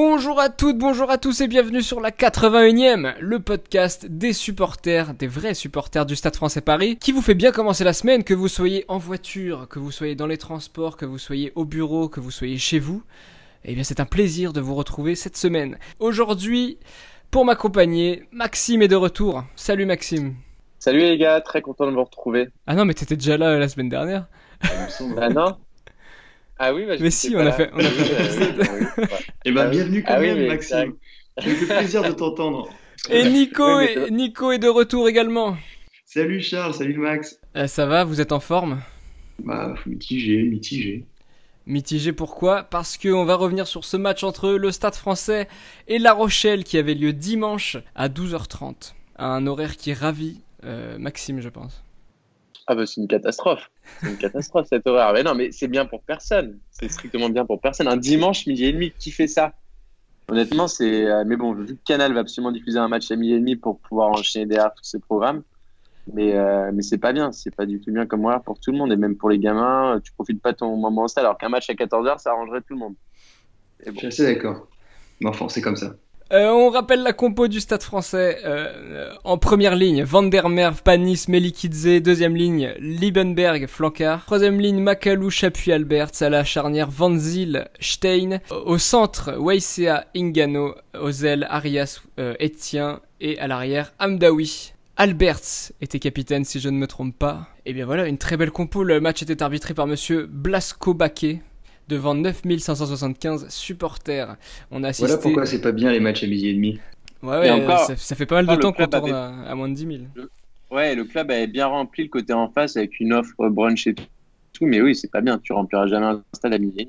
Bonjour à toutes, bonjour à tous et bienvenue sur la 81e, le podcast des supporters, des vrais supporters du Stade français Paris, qui vous fait bien commencer la semaine, que vous soyez en voiture, que vous soyez dans les transports, que vous soyez au bureau, que vous soyez chez vous. Eh bien c'est un plaisir de vous retrouver cette semaine. Aujourd'hui, pour m'accompagner, Maxime est de retour. Salut Maxime. Salut les gars, très content de vous retrouver. Ah non mais t'étais déjà là euh, la semaine dernière. Ah non Ah oui, bah, je Mais si, on a fait- on a fait un épisode. Ah oui, ouais. Eh ben, Ah bienvenue quand Ah oui, même, Maxime. Me fait plaisir de t'entendre. Et Nico, est, Nico est de retour également. Salut Charles, salut Max. Euh, ça va, vous êtes en forme? Bah, mitigé, mitigé. Mitigé pourquoi? Parce qu'on va revenir sur ce match entre le Stade français et La Rochelle qui avait lieu dimanche à 12h30. Un horaire qui ravit euh, Maxime, je pense. Ah bah c'est une catastrophe. C'est une catastrophe cette horreur. Mais non, mais c'est bien pour personne. C'est strictement bien pour personne. Un dimanche midi et demi, qui fait ça? Honnêtement, c'est. euh, Mais bon, vu que Canal va absolument diffuser un match à midi et demi pour pouvoir enchaîner derrière tous ces programmes. Mais, euh, mais c'est pas bien. C'est pas du tout bien comme horaire pour tout le monde. Et même pour les gamins, euh, tu profites pas ton moment au stade. Alors qu'un match à 14h, ça arrangerait tout le monde. Je suis assez d'accord. Mais enfin, c'est comme ça. Euh, on rappelle la compo du Stade français. euh, euh, en première ligne, Van der Merwe, Panis, Melikidze. Deuxième ligne, Liebenberg, flancard. Troisième ligne, Makalou, Chapuis, Albert. À la charnière, Van Zyl, Stein. Au centre, Waisea, Ingano. Ailes, Arias, euh, Etienne. Et à l'arrière, Amdawi. Alberts était capitaine si je ne me trompe pas. Et bien voilà, une très belle compo. Le match était arbitré par monsieur Blasco Baquet devant 9575 supporters. On a assisté... Voilà pourquoi c'est pas bien les matchs à midi et demi. Ouais, ouais, Et encore- ça, ça fait pas mal de temps qu'on club tourne avait- à, à moins de 10 000. Ouais, le club avait bien rempli le côté en face avec une offre brunch et tout. Mais oui, c'est pas bien. Tu rempliras jamais un stade à midi. Et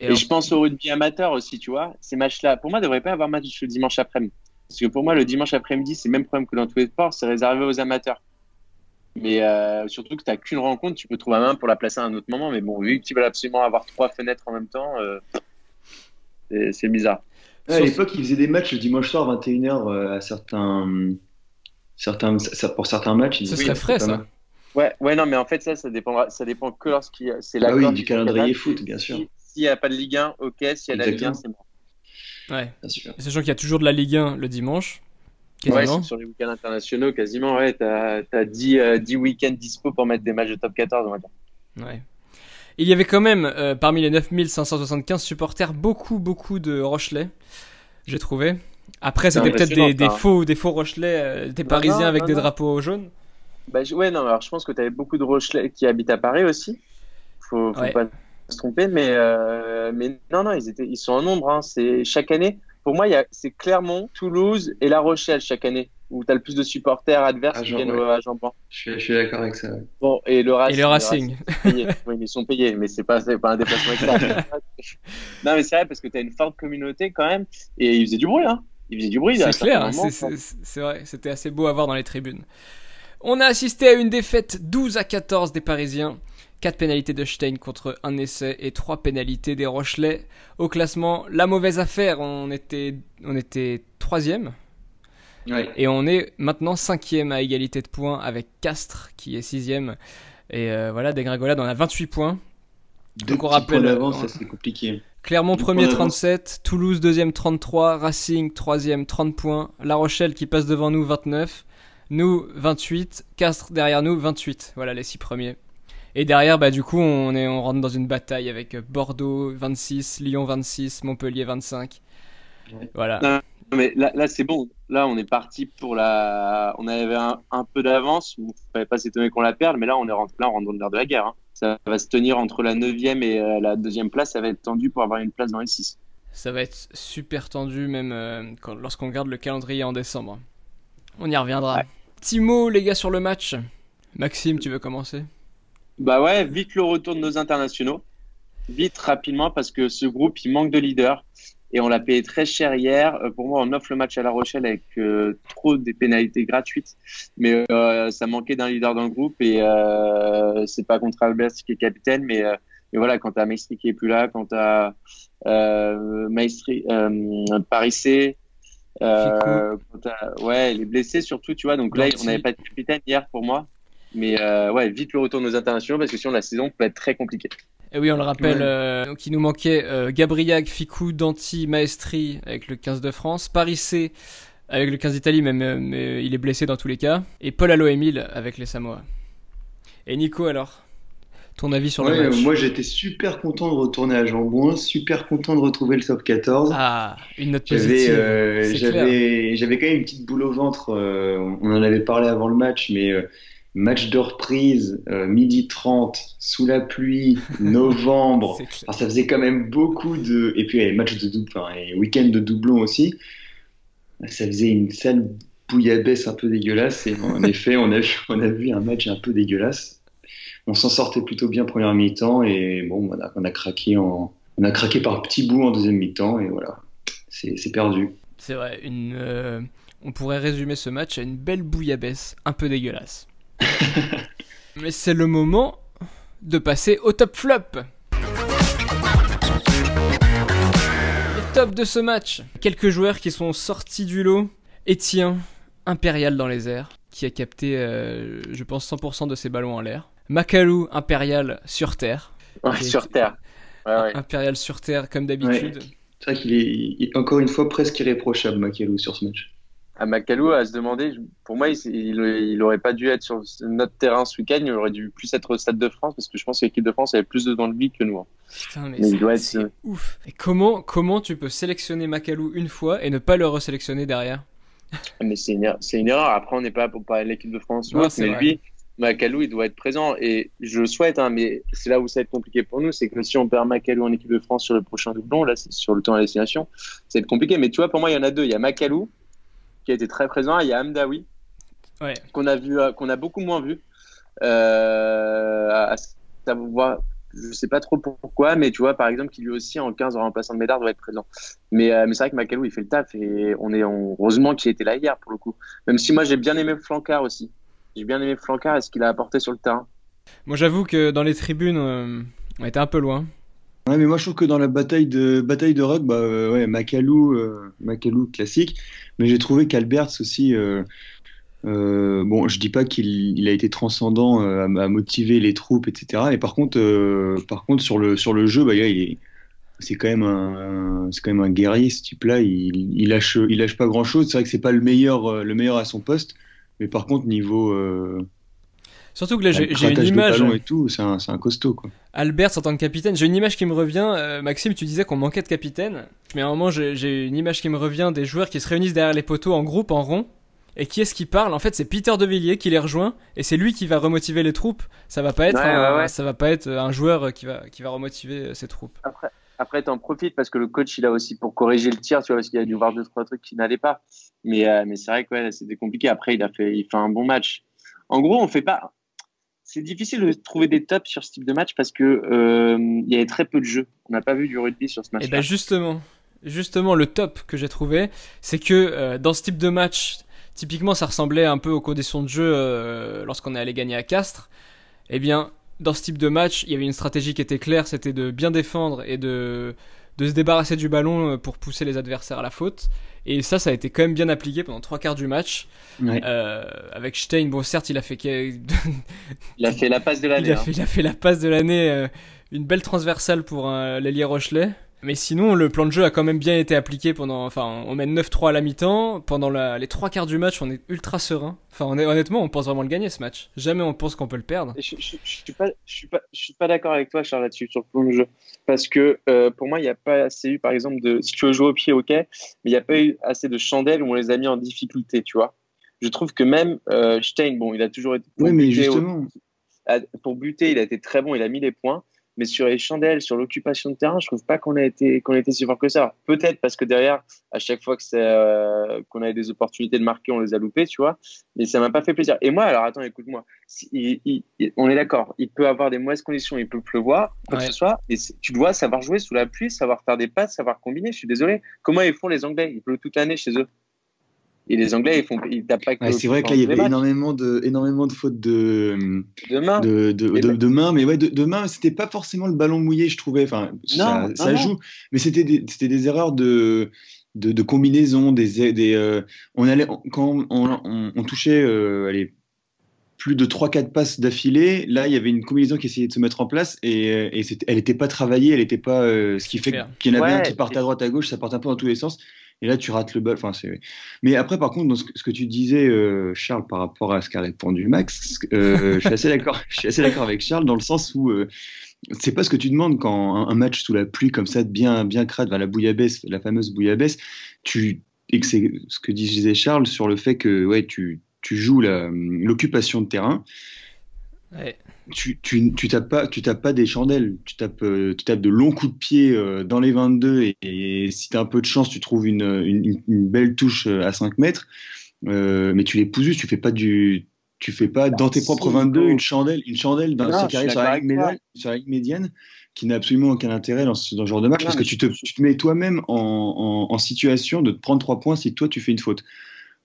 Et, alors- je pense au rugby amateur aussi, tu vois. Ces matchs-là, pour moi, ne devrait pas avoir match le dimanche après-midi. Parce que pour moi, le dimanche après-midi, c'est le même problème que dans tous les sports, c'est réservé aux amateurs. Mais euh, surtout que tu n'as qu'une rencontre, tu peux trouver un main pour la placer à un autre moment. Mais bon, vu que tu veux absolument avoir trois fenêtres en même temps, euh, c'est- bizarre. Ouais, à l'époque, ils faisaient des matchs le dimanche soir 21h euh, à certains, certains, ça- pour certains matchs. ils Ce disaient, serait oui, frais, ça. Ouais, ouais, non, mais en fait, ça, ça dépendra, ça dépend que lorsqu'il y a- c'est Ah l'accord oui, du calendrier foot, bien sûr. Si- S'il n'y a pas de Ligue 1, ok. S'il y a de la Ligue 1, c'est bon. Ouais. Bien sûr. Sachant qu'il y a toujours de la Ligue 1 le dimanche. Ouais, sur les week-ends internationaux, quasiment, ouais. T'as as 10, euh, 10 week-ends dispo pour mettre des matchs de top 14, on va dire. Ouais. Il y avait quand même, euh, parmi les 9575 supporters, beaucoup, beaucoup de Rochelais, j'ai trouvé. Après, c'était peut-être des, hein. faux, des faux Rochelais, euh, des Non, Parisiens non, avec non, des drapeaux jaunes. Bah, ouais, non, alors je pense que tu avais beaucoup de Rochelais qui habitent à Paris aussi. Faut, faut Ouais. pas se tromper, mais, euh, mais non, non, ils, étaient, ils sont en nombre. Hein. C'est chaque année. Pour moi, c'est Clermont, Toulouse et La Rochelle chaque année où tu as le plus de supporters adverses À qui Jean- viennent ouais. à Jean-Blanc. Je suis, d'accord avec ça. ouais. Bon, et le Racing. Et le oui, mais ils sont payés, mais c'est pas, pas un déplacement externe. non, mais c'est vrai parce que tu as une forte communauté quand même et ils faisaient du bruit. Hein. Ils faisaient du bruit. C'est clair, c'est vrai, c'était assez beau à voir dans les tribunes. On a assisté à une défaite 12 à 14 des Parisiens. 4 pénalités de Stein contre un essai et 3 pénalités des Rochelais. Au classement, la mauvaise affaire, on était, on était 3ème. Ouais. Et on est maintenant cinquième à égalité de points avec Castres qui est sixième. Et euh, voilà, dégringolade, on a 28 points. Deux Donc on rappelle- d'avance, ça c'est compliqué. Clermont premier points d'avance. 37, Toulouse deuxième 33, Racing troisième 30 points, La Rochelle qui passe devant nous 29, nous 28, Castres derrière nous 28. Voilà les six premiers. Et derrière, bah du coup, on est on rentre dans une bataille avec Bordeaux 26, Lyon 26, Montpellier 25. Ouais. Voilà. Non, mais là, là c'est bon. Là, on est parti pour la. On avait un, un peu d'avance. Il ne fallait pas s'étonner qu'on la perde, mais là, on est rentré, là, on rentre dans le nerf de la guerre. hein. Ça va se tenir entre la 9e et euh, la deuxième place. Ça va être tendu pour avoir une place dans les 6. Ça va être super tendu même euh, lorsqu'on regarde le calendrier en décembre. On y reviendra. Ouais. Petit mot les gars sur le match. Maxime, tu veux commencer? Bah ouais, vite le retour de nos internationaux. Vite, rapidement, parce que ce groupe, il manque de leader. Et on l'a payé très cher hier. Euh, pour moi, on offre le match à La Rochelle avec euh, trop des pénalités gratuites. Mais euh, ça manquait d'un leader dans le groupe. Et euh, c'est pas contre Albert qui est capitaine. Mais, euh, mais voilà, quand t'as Maestri qui est plus là, quand t'as euh, Maestri, euh, Parissé, euh, quand t'as- ouais, les blessés surtout, tu vois. Donc là, on n'avait pas de capitaine hier pour moi. Mais euh, ouais, vite le retour de nos internationaux parce que sinon la saison peut être très compliquée. Et oui, on le rappelle, euh, donc il nous manquait euh, Gabriag, Ficou, Danti, Maestri avec le 15 de France, Paris C avec le 15 d'Italie, même euh, mais il est blessé dans tous les cas, et Paul Allo Emile avec les Samoa. Et Nico alors ton avis sur le match Moi j'étais super content de retourner à Jambouin, super content de retrouver le top 14. Ah, une note positive. J'avais j'avais quand même une petite boule au ventre, on en avait parlé avant le match, mais match de reprise, euh, midi 30, sous la pluie, novembre. ça faisait quand même beaucoup de. Et puis, match de double, enfin, et week-end de doublon aussi. Ça faisait une sale bouillabaisse un peu dégueulasse. Et en effet, on a, vu, on a vu un match un peu dégueulasse. On s'en sortait plutôt bien première mi-temps. Et bon, on a, on a, craqué en. On a craqué par petits bouts en deuxième mi-temps. Et voilà, c'est perdu. C'est vrai, une, euh, on pourrait résumer ce match à une belle bouillabaisse un peu dégueulasse. Mais c'est le moment de passer au top flop. Le top de ce match. Quelques joueurs qui sont sortis du lot. Etienne, impérial dans les airs, qui a capté, euh, je pense, 100% de ses ballons en l'air. Makalou, impérial sur terre. sur terre. Impérial sur terre, comme d'habitude. C'est vrai qu'il est, encore une fois presque irréprochable, Makalou, sur ce match à Macalou à se demander, pour moi, il, il, aurait pas dû être sur notre terrain ce week-end, il aurait dû plus être au Stade de France parce que je pense que l'équipe de France avait plus de dans le que nous. Hein. Putain, mais, c'est euh, ouf. Et comment, comment tu peux sélectionner Macalou une fois et ne pas le resélectionner derrière? Mais c'est une, une, erreur. Après, on n'est pas pour parler de l'équipe de France, mais lui, Macalou, il doit être présent. Et je le souhaite, hein, mais c'est là où ça va être compliqué pour nous. C'est que si on perd Macalou en équipe de France sur le prochain doublon, là, c'est sur le temps de la destination, ça va être compliqué. Mais tu vois, pour moi, il y en a deux. Il y a Macalou qui a été très présent. Il y a Amdawi, qu'on a, vu, euh, qu'on a beaucoup moins vu. Euh, à savoir, je sais pas trop pourquoi, mais tu vois, par exemple, qui lui aussi en 15 en remplaçant de Médard doit être présent. Mais, euh, mais c'est vrai que Macalou, il fait le taf et on est heureusement qu'il était là hier pour le coup. Même si moi j'ai bien aimé Flancard aussi. J'ai bien aimé Flancard et ce qu'il a apporté sur le terrain. Moi j'avoue que dans les tribunes, on était un peu loin. Ouais, mais moi je trouve que dans la bataille de bataille de rock, bah ouais, Macalou, Macalou classique. Mais j'ai trouvé qu'Alberts aussi, euh, euh, bon, je dis pas qu'il a été transcendant euh, à, motiver les troupes, etc. Et par contre, par contre sur le sur le jeu, bah, il c'est quand même un, c'est quand même un guerrier ce type-là. Il, il, lâche il lâche pas grand-chose. C'est vrai que c'est pas le meilleur le meilleur à son poste, mais par contre niveau Surtout que là, j'ai une image. et tout, c'est un, un, costaud, quoi. Albert en tant que capitaine, j'ai une image qui me revient. Euh, Maxime, tu disais qu'on manquait de capitaine. Mais à un moment, j'ai une image qui me revient des joueurs qui se réunissent derrière les poteaux en groupe, en rond. Et qui est-ce qui parle? En fait, c'est Peter De Villiers qui les rejoint et c'est lui qui va remotiver les troupes. Ça va pas être, un, ça va pas être un joueur qui va qui va remotiver ses troupes. Après, après t'en profites parce que le coach il a aussi pour corriger le tir, tu vois, parce qu'il a dû voir deux trois trucs qui n'allaient pas. Mais euh, mais c'est vrai que c'était compliqué. Après, il a fait il fait un bon match. En gros, on fait pas c'est difficile de trouver des tops sur ce type de match parce que euh, il y avait très peu de jeux. On n'a pas vu du rugby sur ce match. Et eh ben justement, justement le top que j'ai trouvé, c'est que euh, dans ce type de match, typiquement ça ressemblait un peu aux conditions de jeu euh, lorsqu'on est allé gagner à Castres. Eh bien, dans ce type de match, il y avait une stratégie qui était claire, c'était de bien défendre et de de se débarrasser du ballon pour pousser les adversaires à la faute. Et ça, ça a été quand même bien appliqué pendant trois quarts du match. Euh, avec Stein, bon, certes, il a fait. il a fait la passe de l'année. Il, a hein. fait, il a fait la passe de l'année, euh, une belle transversale pour un l'ailier Rochelet. Mais sinon, le plan de jeu a quand même bien été appliqué pendant. Enfin, on mène 9-3 à la mi-temps. Pendant les trois quarts du match, on est ultra serein. Enfin, on est, honnêtement, on pense vraiment le gagner ce match. Jamais on pense qu'on peut le perdre. Je, je, suis pas, je suis pas, je suis pas d'accord avec toi, Charles, là-dessus, sur le plan de jeu. Parce que euh, pour moi, il n'y a pas assez eu, par exemple, de. Si tu veux jouer au pied, ok. Mais il n'y a pas eu assez de chandelles où on les a mis en difficulté, tu vois. Je trouve que même euh, Stein, bon, il a toujours été. Oui, mais justement. Pour buter, il a été très bon, il a mis les points. Mais sur les chandelles, sur l'occupation de terrain, je trouve pas qu'on a été qu'on a été si fort que ça. Peut-être parce que derrière, à chaque fois que euh, qu'on avait des opportunités de marquer, on les a loupées, tu vois. Mais ça m'a pas fait plaisir. Et moi, alors attends, écoute-moi. on est d'accord. Il peut avoir des mauvaises conditions, il peut pleuvoir, quoi que ce soit. Et tu dois savoir jouer sous la pluie, savoir faire des passes, savoir combiner. Je suis désolé. Comment ils font les Anglais? Ils pleuvent toute l'année chez eux. Et les Anglais, ils font, ils tapent pas. c'est vrai que là, il y avait énormément de, énormément de fautes de, de main. De, de, de, main, mais ouais, de, de main, c'était pas forcément le ballon mouillé, je trouvais. Enfin, ça, ça joue, mais c'était des, c'était des erreurs de, de, de combinaison, des, des, euh, on allait, quand on, on, touchait, euh, allez, plus de 3-4 passes d'affilée. Là, il y avait une combinaison qui essayait de se mettre en place et, et elle n'était pas travaillée, elle n'était pas. ce qui fait qu'il y en avait un qui partait à droite à gauche, ça partait un peu dans tous les sens. Et là, tu rates le ball. Enfin, c'est... Mais après, par contre, dans ce, que tu disais, Charles, par rapport à ce qu'a répondu Max, je suis assez d'accord. je suis assez d'accord avec Charles dans le sens où c'est pas ce que tu demandes quand un, match sous la pluie comme ça, bien, bien crade, la bouillabaisse, la fameuse bouillabaisse, tu, et que c'est ce que disait Charles sur le fait que ouais, tu, tu joues l'occupation de terrain. Tu, tu, tu, tapes pas, tu tapes pas des chandelles, tu tapes, euh, tu tapes de longs coups de pied euh, dans les 22 et, si tu as un peu de chance, tu trouves une, une, une belle touche euh, à 5 mètres, mais tu les pousses tu fais pas du, tu fais pas dans tes propres 22 une chandelle, une chandelle dans sur, la ligne médiane, qui n'a absolument aucun intérêt dans ce, genre de match parce que tu te, tu te mets toi-même en, en, situation de te prendre trois points si toi tu fais une faute.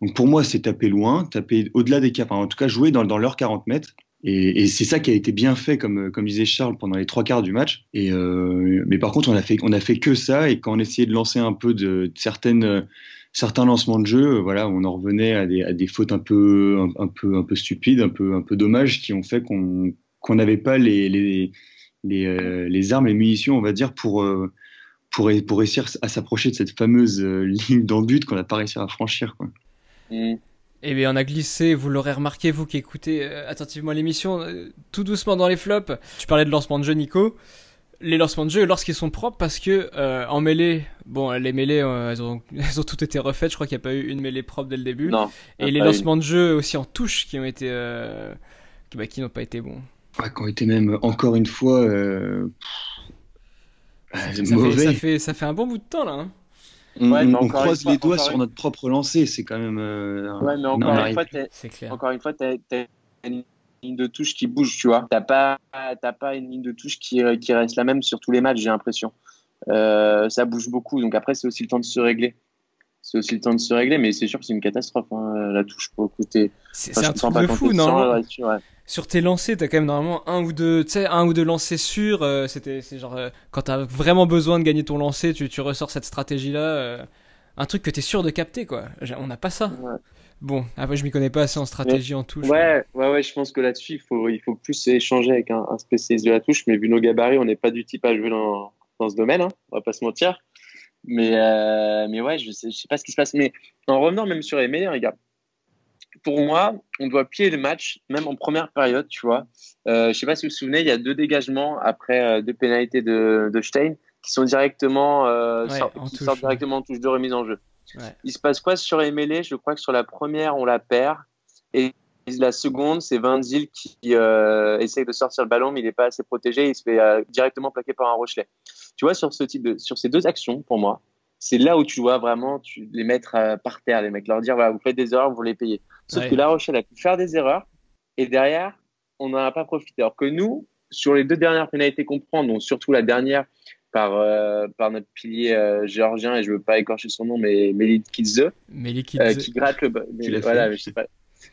Donc pour moi, c'est taper loin, taper au-delà des caps, en tout cas jouer dans, dans leurs 40 mètres. Et, c'est ça qui a été bien fait, comme, disait Charles, pendant les trois quarts du match. Euh, mais par contre, on a fait, on a fait que ça. Et quand on essayait de lancer un peu de, certaines certains lancements de jeu, euh, voilà, on en revenait à des, fautes un peu, un, peu, un peu stupides, un peu, un peu dommages, qui ont fait qu'on qu'on n'avait pas les, les, les, euh, les, armes, les munitions, on va dire, pour, euh, pour, pour réussir à s'approcher de cette fameuse ligne d'embut qu'on n'a pas réussi à franchir. Quoi. Mmh. Eh bien, on a glissé, vous l'aurez remarqué, vous qui écoutez attentivement l'émission, tout doucement dans les flops. Tu parlais de lancement de jeu, Nico les lancements de jeu lorsqu'ils sont propres parce que euh, en mêlée, bon, les mêlées, euh, elles, ont, elles ont toutes été refaites. Je crois qu'il n'y a pas eu une mêlée propre dès le début. Non, et les lancements de jeu aussi en touche qui ont été, euh, qui, bah, qui n'ont pas été bons. Ouais, qui ont été même encore une fois ça, fait, ça, fait, ça, fait, un bon bout de temps là. Hein. On, ouais, on croise les doigts sur notre propre lancé, c'est quand même. ouais, mais encore, une fois, encore une fois, tu as une ligne de touche qui bouge, tu vois. T'as pas, t'as pas une ligne de touche qui, qui, reste la même sur tous les matchs, j'ai l'impression. Euh, ça bouge beaucoup, donc après c'est aussi le temps de se régler. C'est aussi le temps de se régler, mais c'est sûr que c'est une catastrophe hein, la touche pour écouter. C'est un truc de fou, non Sur tes lancers, t'as quand même normalement un ou deux, tu sais, un ou deux lancers sûrs. Euh, c'était, c'est genre euh, quand t'as vraiment besoin de gagner ton lancer, tu, tu ressors cette stratégie-là. un truc que t'es sûr de capter, quoi. On n'a pas ça. Bon, après, je m'y connais pas assez en stratégie en touche. Ouais, ouais, ouais, je pense que là-dessus, il faut, il faut plus échanger avec un, spécialiste de la touche. Mais vu nos gabarits, on n'est pas du type à jouer dans, dans ce domaine, hein, on va pas se mentir. Mais, euh, mais ouais, je sais, je sais pas ce qui se passe. Mais en revenant même sur les meilleurs, les gars, pour moi, on doit plier le match, même en première période, tu vois. Euh, je sais pas si vous vous souvenez, il y a deux dégagements après euh, deux pénalités de, de Stein qui sont directement, euh, qui sortent directement en touche de remise en jeu. Il se passe quoi sur les mêlées? Je crois que sur la première, on la perd. Et la seconde, c'est Van Zyl qui euh, essaye de sortir le ballon, mais il n'est pas assez protégé. Il se fait euh, directement plaquer par un Rochelet. Tu vois, sur, ce type de, sur ces deux actions, pour moi, c'est là où tu dois vraiment tu, les mettre euh, par terre, les mecs, leur dire voilà, vous faites des erreurs, vous les payez. Sauf que La Rochelle a pu faire des erreurs et derrière, on n'en a pas profité. Alors que nous, sur les deux dernières pénalités qu'on prend, donc surtout la dernière par, euh, par notre pilier euh, géorgien, et je veux pas écorcher son nom, mais Melikidze, euh, qui gratte le. Mais, voilà, mais je sais pas.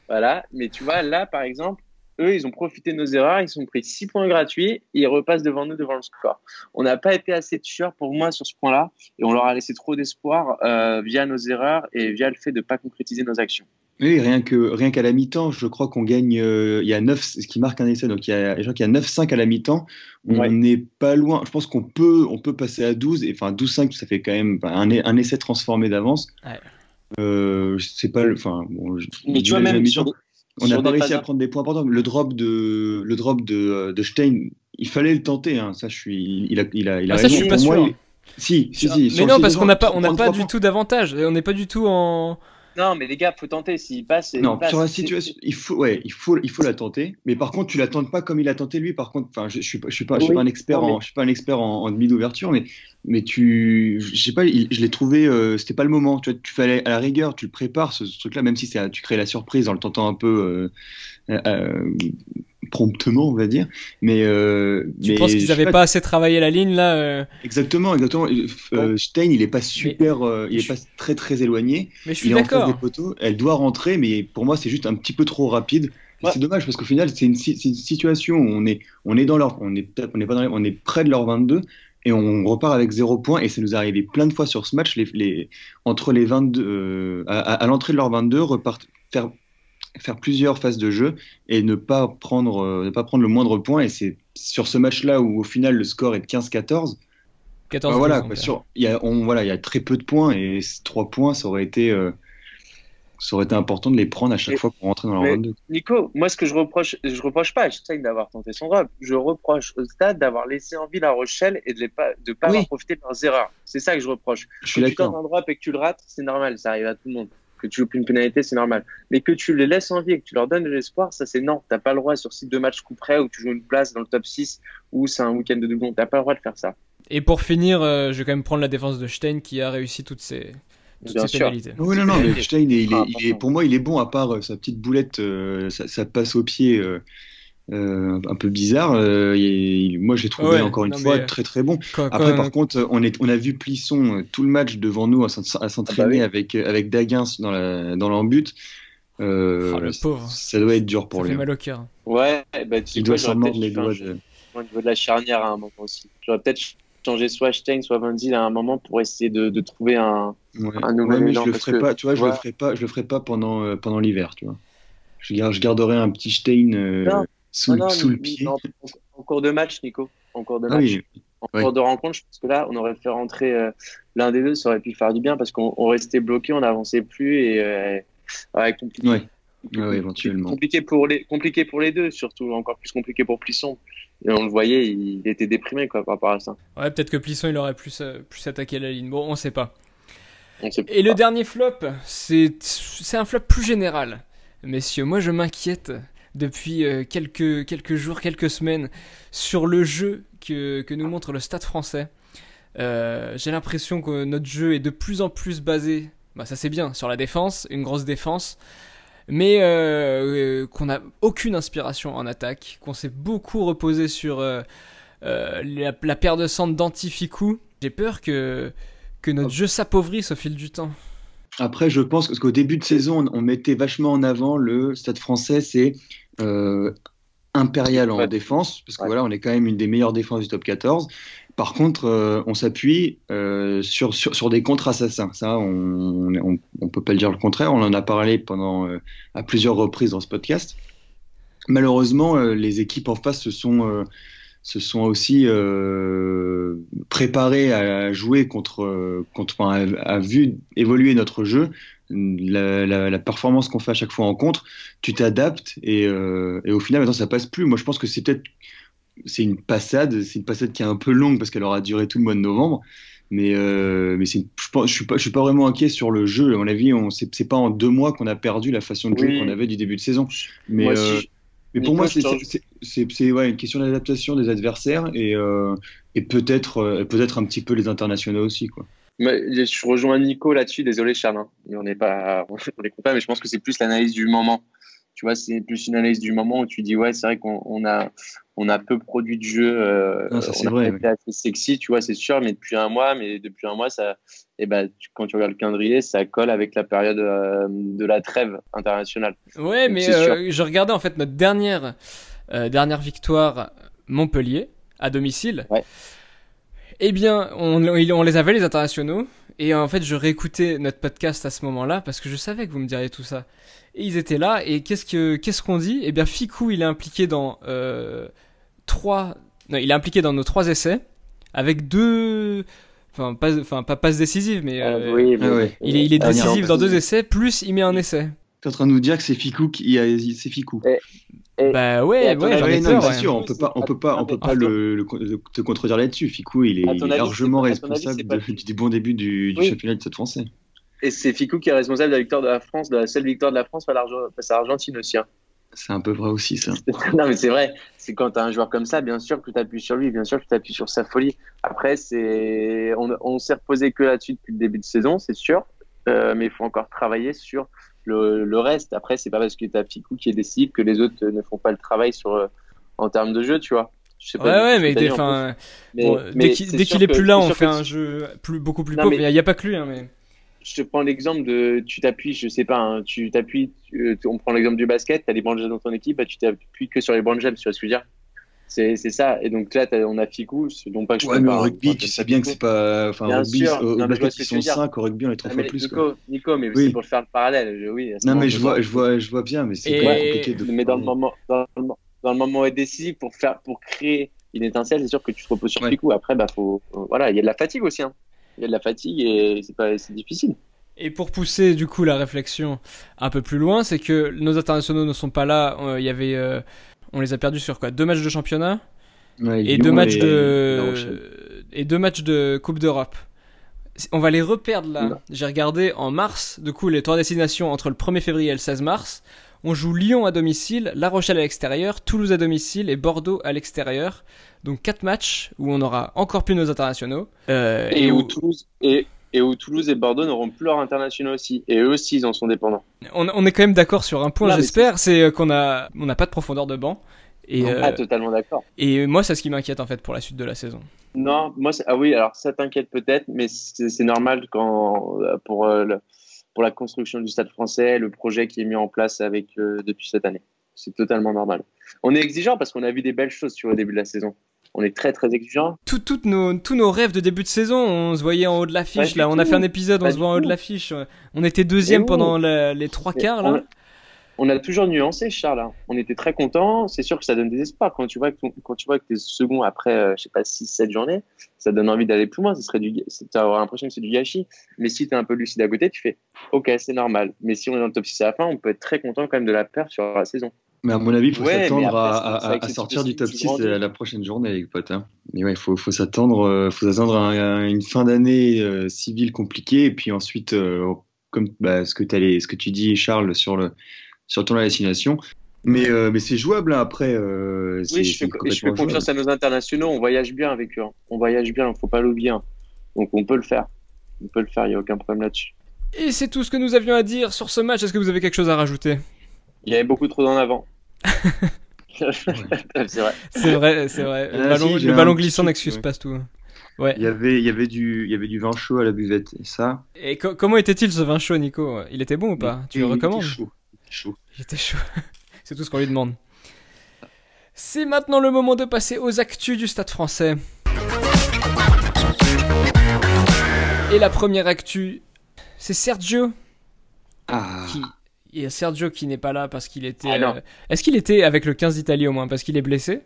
Voilà, mais tu vois, là, par exemple, eux, ils ont profité de nos erreurs, ils ont pris 6 points gratuits et ils repassent devant nous devant le score. On n'a pas été assez tueurs pour moi sur ce point-là et on leur a laissé trop d'espoir via nos erreurs et via le fait de ne pas concrétiser nos actions. Oui, rien que rien qu'à la mi-temps, je crois qu'on gagne. Euh, il y a 9, ce qui marque un essai. Donc il y a, je crois qu'il y a 9-5 à la mi-temps. On n'est pas loin. Je pense qu'on peut, on peut passer à 12. Et enfin 12-5, ça fait quand même un, un essai transformé d'avance. Ouais. Euh, c'est pas, enfin bon. Mais tu vois même on n'a pas réussi à prendre des points importants. Le drop de, le drop de, de Stein, il fallait le tenter. Hein. Ça, je suis, il a, il a, il a ah, Ça, je suis pas sûr. Si, si, si. Mais non, parce qu'on n'a pas, on n'a pas du tout d'avantage. On n'est pas du tout en non, mais les gars, faut tenter. S'il passe, non, sur la situation, il faut, ouais, il faut, il faut la tenter. Mais par contre, tu la tentes pas comme il a tenté lui. Par contre, enfin, je, je suis pas, je suis pas, je suis pas un expert en, je suis pas un expert en, demi d'ouverture, mais, mais tu, je sais pas, je l'ai trouvé, euh, c'était pas le moment. Tu vois, tu fallait à la rigueur, tu le prépares ce, truc-là, même si c'est, tu crées la surprise en le tentant un peu. Euh, euh, promptement, on va dire. Mais euh, tu penses qu'ils n'avaient pas, assez travaillé la ligne là euh Exactement, exactement. Euh, Stein, il est pas super, il est pas très très éloigné. Mais je suis d'accord. Elle doit rentrer, mais pour moi, c'est juste un petit peu trop rapide. C'est dommage parce qu'au final, c'est une, une, situation où on est, on est dans leur, on est on est pas dans on est près de leur 22 et on repart avec zéro point et ça nous est arrivé plein de fois sur ce match les, les entre les 22 à, à l'entrée de leur 22 repart, faire faire plusieurs phases de jeu et ne pas prendre, ne pas prendre le moindre point. Et c'est sur ce match-là où au final le score est de 15-14. 14 bah voilà, il y a, on, voilà, il y a très peu de points et 3 points, ça aurait été ça aurait été important de les prendre à chaque fois pour rentrer dans la ronde 2. Nico, moi, ce que je reproche, je reproche pas à Stein d'avoir tenté son drop. Je reproche au stade d'avoir laissé en vie La Rochelle et de ne pas, de pas avoir profité de leurs erreurs. C'est ça que je reproche. Je suis Quand tu tentes un drop et que tu le rates, c'est normal, ça arrive à tout le monde. Que tu joues une pénalité, c'est normal. Mais que tu les laisses en vie et que tu leur donnes de l'espoir, ça c'est non. T'as pas le droit sur six deux matchs coup près où tu joues une place dans le top 6 ou c'est un week-end de doublon. T'as pas le droit de faire ça. Et pour finir, euh, je vais quand même prendre la défense de Stein qui a réussi toutes ces, oui, non, non, mais Stein, il est, pour moi, il est bon à part euh, sa petite boulette, euh, ça, passe au pied. Euh, un peu bizarre. moi, j'ai trouvé encore une fois très très bon. Après, par contre, on, est, on a vu Plisson tout le match devant nous à s'entraîner ah bah avec, avec Daguins dans l'embut. Dans oh, le pauvre. Ça doit être dur pour ça lui. Fait mal au cœur. Ouais, bah, tu il doit s'en mordre les doigts. De... Au niveau de la charnière à un moment aussi. J'aurais peut-être changer soit Stein, soit Van à un moment pour essayer de, de trouver un, un nouvel ouais, je le ferai pas, tu vois, je le ferai pas, je le ferai pas pendant, euh, pendant l'hiver, tu vois. Je, garde, je garderai un petit Stein euh, sous, sous le pied. en, cours de match, Nico. En cours de ah match. En cours de rencontre, je pense que là, on aurait fait rentrer euh, l'un des deux, ça aurait pu faire du bien parce qu'on restait bloqué, on n'avançait plus et ouais, compliqué. Ouais. Ouais, éventuellement. Compliqué pour, les, compliqué pour les deux, surtout encore plus compliqué pour Plisson. Et on le voyait, il était déprimé quoi, par rapport à ça. Ouais, peut-être que Plisson il aurait plus, euh, plus attaqué la ligne. Bon, on sait pas. Et le dernier flop, c'est un flop plus général. Messieurs, moi je m'inquiète depuis euh, quelques, quelques jours, quelques semaines sur le jeu que, que nous montre le Stade français. Euh, j'ai l'impression que notre jeu est de plus en plus basé, bah ça c'est bien, sur la défense, une grosse défense mais euh, qu'on n'a aucune inspiration en attaque, qu'on s'est beaucoup reposé sur euh, la, paire de centres d'Antificou. J'ai peur que, que notre jeu s'appauvrisse au fil du temps. Après, je pense qu'au début de saison, on, mettait vachement en avant le Stade français, c'est impérial en défense, parce que voilà, on est quand même une des meilleures défenses du top 14. Par contre, euh, on s'appuie euh, sur, sur, des contre-assassins. Ça, on ne peut pas le dire le contraire. On en a parlé pendant, euh, à plusieurs reprises dans ce podcast. Malheureusement, les équipes en face se sont, se sont aussi préparées à jouer contre, contre à, vu évoluer notre jeu. La, la, performance qu'on fait à chaque fois en contre, tu t'adaptes et, et, au final, maintenant, ça passe plus. Moi, je pense que c'est peut-être c'est une passade, c'est une passade qui est un peu longue parce qu'elle aura duré tout le mois de novembre. Mais, euh, mais je, ne suis pas, je suis pas vraiment inquiet sur le jeu. À mon avis, on, c'est, pas en deux mois qu'on a perdu la façon de jouer qu'on avait du début de saison. Mais, euh, mais pour moi, c'est, ouais, une question d'adaptation des adversaires et, euh, et peut-être, peut-être un petit peu les internationaux aussi. Quoi. Mais je rejoins Nico là-dessus. Désolé, Charles. Hein. On n'est pas, on est content, mais je pense que c'est plus l'analyse du moment tu vois, c'est plus une analyse du moment où tu dis, ouais, c'est vrai qu'on a, on a peu produit de jeu. Euh, non, ça, c'est vrai. assez sexy, tu vois, c'est sûr, mais depuis un mois, mais depuis un mois, ça, et eh ben, quand tu regardes le calendrier, ça colle avec la période euh, de la trêve internationale. Ouais, mais euh, je regardais en fait notre dernière, dernière victoire Montpellier à domicile. Ouais. Eh bien, on, on les avait les internationaux. Et en fait, je réécoutais notre podcast à ce moment-là parce que je savais que vous me diriez tout ça. Et ils étaient là. Et qu'est-ce que qu'est-ce qu'on dit? Eh bien, Ficou, il est impliqué dans euh, trois. Non, il est impliqué dans nos trois essais avec deux. Enfin, pas, enfin, pas passe décisive, mais, ah euh, oui, ah il est, il est décisif dans deux essais, plus il met un essai. T'es en train de nous dire que c'est Ficou qui a, c'est Ficou. Bah ouais, ouais, j'en ai peur, bien sûr, on peut pas, on peut pas, on peut pas le, te contredire là-dessus. Ficou, il est, largement responsable du bon début du, du championnat de cette français. Et c'est Ficou qui est responsable de la victoire de la France, de la seule victoire de la France face à l'Argentine aussi. Hein. C'est un peu vrai aussi, ça. non, mais c'est vrai. C'est quand tu as un joueur comme ça, bien sûr que tu appuies sur lui, bien sûr que tu appuies sur sa folie. Après, c'est on, on s'est reposé que là-dessus depuis le début de saison, c'est sûr. Euh, mais il faut encore travailler sur le, le reste. Après, c'est pas parce que tu as Ficou qui est décisif que les autres ne font pas le travail sur, euh, en termes de jeu, tu vois. Je sais pas ouais, ouais, mais, dès qu'il est, plus là, on fait un jeu plus, beaucoup plus pauvre. Il n'y a, pas que lui, hein, mais je te prends l'exemple de, tu t'appuies, je sais pas, hein, tu t'appuies, on prend l'exembre du basket, tu as des branches dans ton équipe, bah, tu t'appuies que sur les branches tu vois ce que je veux dire C'est ça. Et donc là, on a Ficou, non pas que je Ouais, mais au rugby, tu sais bien que c'est pas. Enfin, au rugby, au, au basket, ils sont 5, au rugby, on est trois fois plus. Nico, Nico mais oui. c'est pour faire le parallèle. Oui, non, mais je vois, je, vois, je vois bien, mais c'est pas compliqué de. Mais dans le, moment, dans, le, dans le moment décisif, pour, faire, pour créer une étincelle, c'est sûr que tu te reposes sur ouais. Ficou. Après, bah, faut, voilà, il y a de la fatigue aussi. Hein. Il y a de la fatigue et c'est difficile. Et pour pousser du coup la réflexion un peu plus loin, c'est que nos internationaux ne sont pas là. Euh, il y avait, euh, on les a perdus sur quoi? Deux matchs de championnat? Et deux matchs de et deux matchs de Coupe d'Europe. On va les reperdre là. J'ai regardé en mars, du coup les trois destinations entre le 1er février et le 16 mars. On joue Lyon à domicile, La Rochelle à l'extérieur, Toulouse à domicile et Bordeaux à l'extérieur. Donc quatre matchs où on aura encore plus nos internationaux. Euh, et, où Toulouse et et où Toulouse et Bordeaux n'auront plus leurs internationaux aussi. Et eux aussi, ils en sont dépendants. On, est quand même d'accord sur un point, j'espère, c'est euh, qu'on a, on n'a pas de profondeur de banc. Et, non, euh, totalement d'accord. Et moi, c'est ce qui m'inquiète en fait pour la suite de la saison. Non, moi, ah oui, alors ça t'inquiète peut-être, mais c'est normal quand euh, pour pour la construction du Stade Français, le projet qui est mis en place avec depuis cette année. C'est totalement normal. On est exigeant parce qu'on a vu des belles choses sur le début de la saison on est très très exigeant. toutes nos, tous nos rêves de début de saison, on se voyait en haut de l'affiche. Là, on a fait un épisode, on se voit en haut de l'affiche. On était deuxième pendant les trois quarts. Là. On, a, toujours nuancé, Charles. Hein. On était très contents. C'est sûr que ça donne des espoirs. Quand tu vois que, quand tu vois que t'es second après, euh, je sais pas, 6-7 journées, ça donne envie d'aller plus loin. Ça serait du, avoir l'impression que c'est du gâchis. Mais si tu es un peu lucide à côté, tu fais, ok, c'est normal. Mais si on est dans le top 6 à la fin, on peut être très content quand même de la perte sur la saison. Mais à mon avis, il faut s'attendre à, sortir du top 6 la, prochaine journée, les potes. Hein. Mais ouais, il faut, faut s'attendre euh, faut s'attendre à, une fin d'année euh, civile compliquée. Et puis ensuite, euh, comme bah, ce, que ce que tu dis, Charles, sur, le, sur destination. Mais, mais c'est jouable hein, après. oui, je fais, je fais confiance à nos internationaux. On voyage bien avec eux. Hein. On voyage bien, il ne faut pas l'oublier. Donc on peut le faire. On peut le faire, il n'y a aucun problème là-dessus. Et c'est tout ce que nous avions à dire sur ce match. Est-ce que vous avez quelque chose à rajouter? Il y avait beaucoup trop d'en avant. c'est vrai. C'est vrai, c'est vrai. Le ballon, glissant n'excuse pas tout. Ouais. Il y avait, il y avait du, il y avait du vin chaud à la buvette, et ça. Et comment était-il ce vin chaud, Nico? Il était bon ou pas? Tu le recommandes? Il était chaud. chaud. Il était chaud. c'est tout ce qu'on lui demande. C'est maintenant le moment de passer aux actus du Stade Français. Et la première actu, c'est Sergio ah. qui il y a Sergio qui n'est pas là parce qu'il était. Ah, euh, est-ce qu'il était avec le 15 d'Italie au moins parce qu'il est blessé?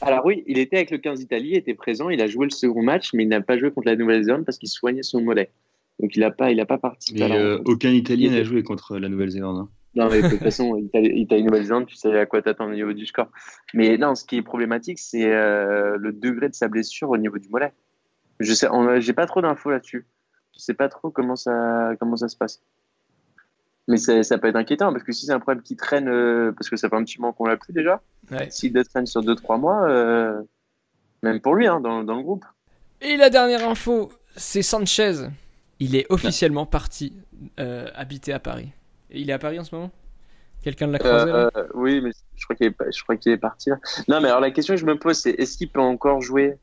Alors oui, il était avec le 15 d'Italie, il était présent, il a joué le second match, mais il n'a pas joué contre la Nouvelle-Zélande parce qu'il soignait son mollet. Donc il n'a pas, il a pas participé. Euh, aucun Italien n'a joué contre la Nouvelle-Zélande. Hein. Non, mais de toute façon, Italie-Nouvelle-Zélande, tu sais à quoi t'attends au niveau du score. Mais non, ce qui est problématique, c'est euh, le degré de sa blessure au niveau du mollet. Je sais, j'ai pas trop d'infos là-dessus. Je sais pas trop comment ça, comment ça se passe. Mais ça peut être inquiétant parce que si c'est un problème qui traîne, euh, parce que ça fait un petit moment qu'on l'a plus déjà, ouais. s'il traîne sur 2-3 mois, euh, même pour lui, hein, dans, dans, le groupe. Et la dernière info, c'est Sanchez. Il est officiellement parti euh, habiter à Paris. Et il est à Paris en ce moment? Quelqu'un de la croisé Oui, mais je crois qu'il est, qu'il est parti. Non, mais alors la question que je me pose, c'est est-ce qu'il peut encore jouer?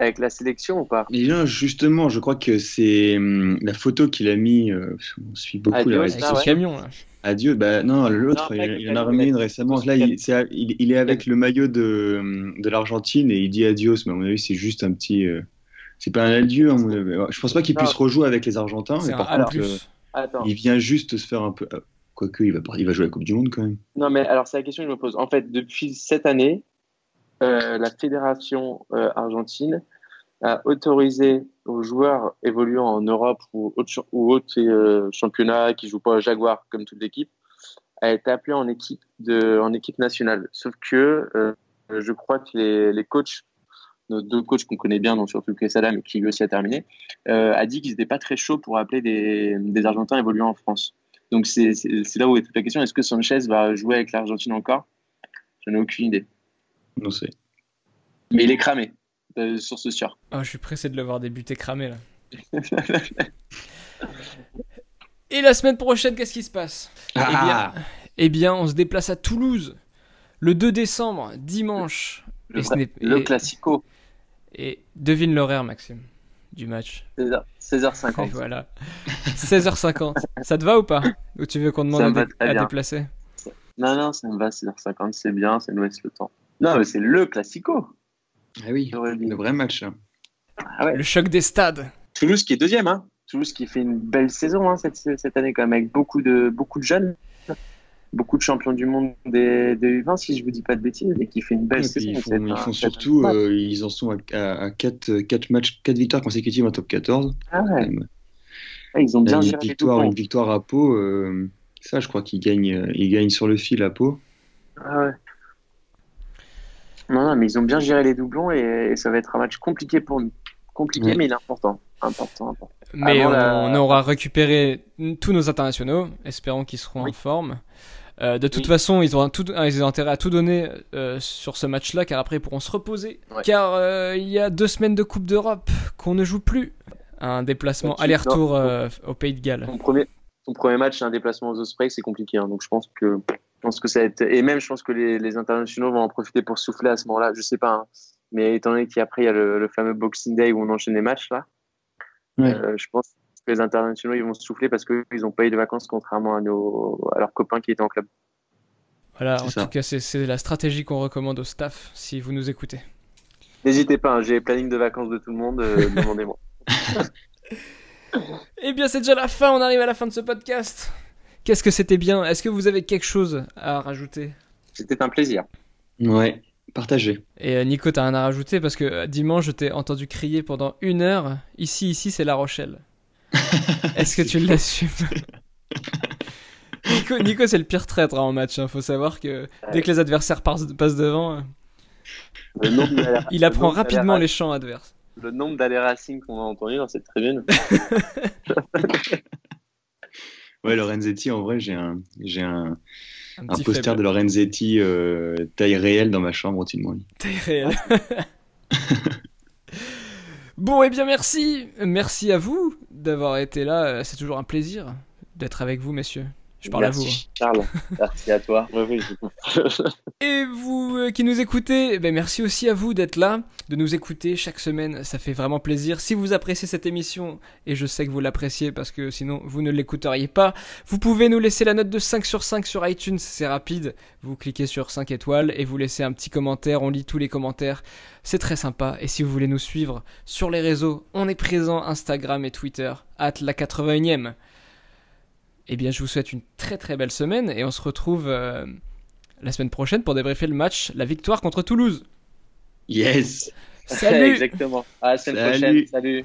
Avec la sélection ou pas? Bien, justement, je crois que c'est hum, la photo qu'il a mis. Euh, on suit beaucoup Adieu, avec son camion là. Adieu, bah non, l'autre, il, en a remis une récemment. Là, il, est, il, est avec le maillot de, hum, de l'Argentine et il dit adios, mais à mon avis, c'est juste un petit. Euh, c'est pas un adieu. Hein, je pense pas qu'il puisse rejouer avec les Argentins, mais par contre, euh, il vient juste se faire un peu. Quoique, il va, il va jouer la Coupe du Monde quand même. Non, mais alors, c'est la question que je me pose. En fait, depuis cette année, euh, la fédération euh, argentine a autorisé aux joueurs évoluant en Europe ou autres euh, championnats qui jouent pas au Jaguar comme toute l'équipe à être appelés en équipe nationale. Sauf que je crois que les, coachs nos deux coachs qu'on connaît bien, donc surtout Quesada, mais qui lui aussi a terminé, a dit qu'ils n'étaient pas très chauds pour appeler des, des Argentins évoluant en France. Donc c'est là où est toute la question. Est-ce que Sanchez va jouer avec l'Argentine encore? Je n'ai aucune idée. Mais il est cramé, euh, sur ce sûr. Oh, je suis pressé de le voir débuter cramé là. Et la semaine prochaine, qu'est-ce qui se passe? Eh, ah. bien, eh bien, on se déplace à Toulouse le 2 décembre, dimanche. Le, et classico. Et devine l'horaire, Maxime, du match. 16h, 50 Et voilà. 16h50. ça te va ou pas? Ou tu veux qu'on demande à, à déplacer? Non, non, ça me va, 16h50, c'est bien, ça nous laisse le temps. Non, mais c'est le classico. Ah oui, le vrai match. Ah le choc des stades. Toulouse qui est deuxième, hein. Toulouse qui fait une belle saison hein, cette, cette, année quand même, avec beaucoup de, beaucoup de jeunes, beaucoup de champions du monde des, des U20, si je vous dis pas de bêtises, et qui fait une belle saison. Ils font, surtout, euh, ils en sont à, 4, 4, matchs, 4 victoires consécutives en top 14. Ah ouais. Ah, ils ont bien une victoire, une victoire à Pau. Euh, ça, je crois qu'ils gagnent, ils gagnent sur le fil à Pau. Ah ouais. Non, non, mais ils ont bien géré les doublons et, ça va être un match compliqué pour nous. Compliqué, mais il est important. Important, important. Mais on, aura récupéré tous nos internationaux, espérons qu'ils seront en forme. Euh, de toute façon, ils auront, tout, ils ont intérêt à tout donner euh, sur ce match-là, car après ils pourront se reposer. Car euh, il y a deux semaines de Coupe d'Europe qu'on ne joue plus. Un déplacement aller-retour au Pays de Galles. Ton premier, match, un déplacement aux Ospreys, c'est compliqué. Hein, donc je pense que je pense que ça va être... et même je pense que les, les, internationaux vont en profiter pour souffler à ce moment-là. Je sais pas, hein. mais étant donné qu'après il y a le, fameux Boxing Day où on enchaîne les matchs là, euh, je pense que les internationaux ils vont souffler parce qu'ils n'ont pas eu de vacances contrairement à, nos, à leurs copains qui étaient en club. Voilà, en tout cas c'est la stratégie qu'on recommande au staff si vous nous écoutez. N'hésitez pas, hein, j'ai les plannings de vacances de tout le monde, euh, demandez-moi. eh bien c'est déjà la fin, on arrive à la fin de ce podcast. Qu'est-ce que c'était bien Est-ce que vous avez quelque chose à rajouter C'était un plaisir. Ouais, partagé. Et euh, Nico, t'as rien à rajouter parce que euh, dimanche, je t'ai entendu crier pendant une heure. Ici, ici, c'est La Rochelle. Est-ce que tu l'assumes Nico, Nico c'est le pire traître hein, en match. Il hein. faut savoir que dès que les adversaires passent, devant, euh, il apprend rapidement les champs adverses. Le nombre d'allers racing qu'on a entendu dans cette tribune. Ouais, Lorenzetti, en vrai, j'ai un, j'ai un, un, poster de Lorenzetti euh, taille réelle dans ma chambre au-dessus de mon lit. Taille réelle. bon, et eh bien, merci. Merci à vous d'avoir été là. C'est toujours un plaisir d'être avec vous, messieurs. Je parle à vous. Hein. Charles, merci à toi. Et vous euh, qui nous écoutez, eh ben merci aussi à vous d'être là, de nous écouter chaque semaine. Ça fait vraiment plaisir. Si vous appréciez cette émission, et je sais que vous l'appréciez parce que sinon vous ne l'écouteriez pas, vous pouvez nous laisser la note de 5 sur 5 sur iTunes. C'est rapide. Vous cliquez sur 5 étoiles et vous laissez un petit commentaire. On lit tous les commentaires. C'est très sympa. Et si vous voulez nous suivre sur les réseaux, on est présent Instagram et Twitter, at la 81ème. Eh bien, je vous souhaite une très très belle semaine et on se retrouve euh, la semaine prochaine pour débriefer le match, la victoire contre Toulouse. Yes. Salut. Exactement. À la semaine prochaine. Salut.